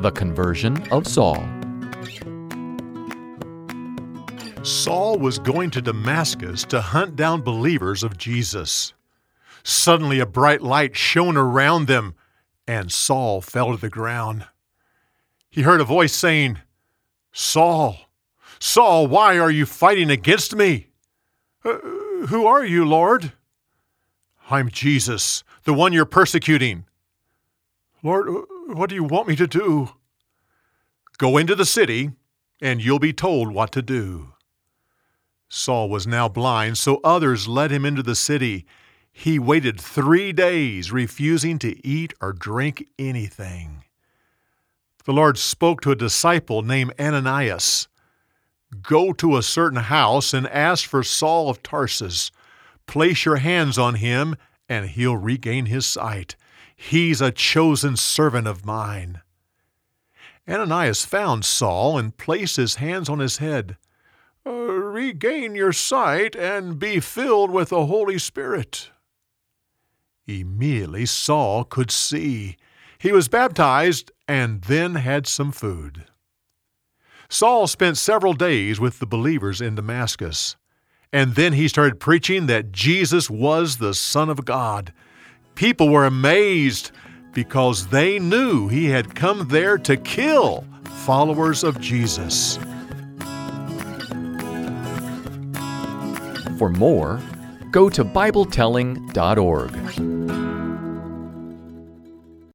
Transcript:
The conversion of Saul. Saul was going to Damascus to hunt down believers of Jesus. Suddenly, a bright light shone around them, and Saul fell to the ground. He heard a voice saying, Saul, Saul, why are you fighting against me? Uh, who are you, Lord? I'm Jesus, the one you're persecuting. Lord, what do you want me to do? Go into the city, and you'll be told what to do. Saul was now blind, so others led him into the city. He waited three days, refusing to eat or drink anything. The Lord spoke to a disciple named Ananias Go to a certain house and ask for Saul of Tarsus. Place your hands on him, and he'll regain his sight. He's a chosen servant of mine. Ananias found Saul and placed his hands on his head. Uh, regain your sight and be filled with the Holy Spirit. Immediately Saul could see. He was baptized and then had some food. Saul spent several days with the believers in Damascus, and then he started preaching that Jesus was the Son of God. People were amazed because they knew he had come there to kill followers of Jesus. For more, go to BibleTelling.org.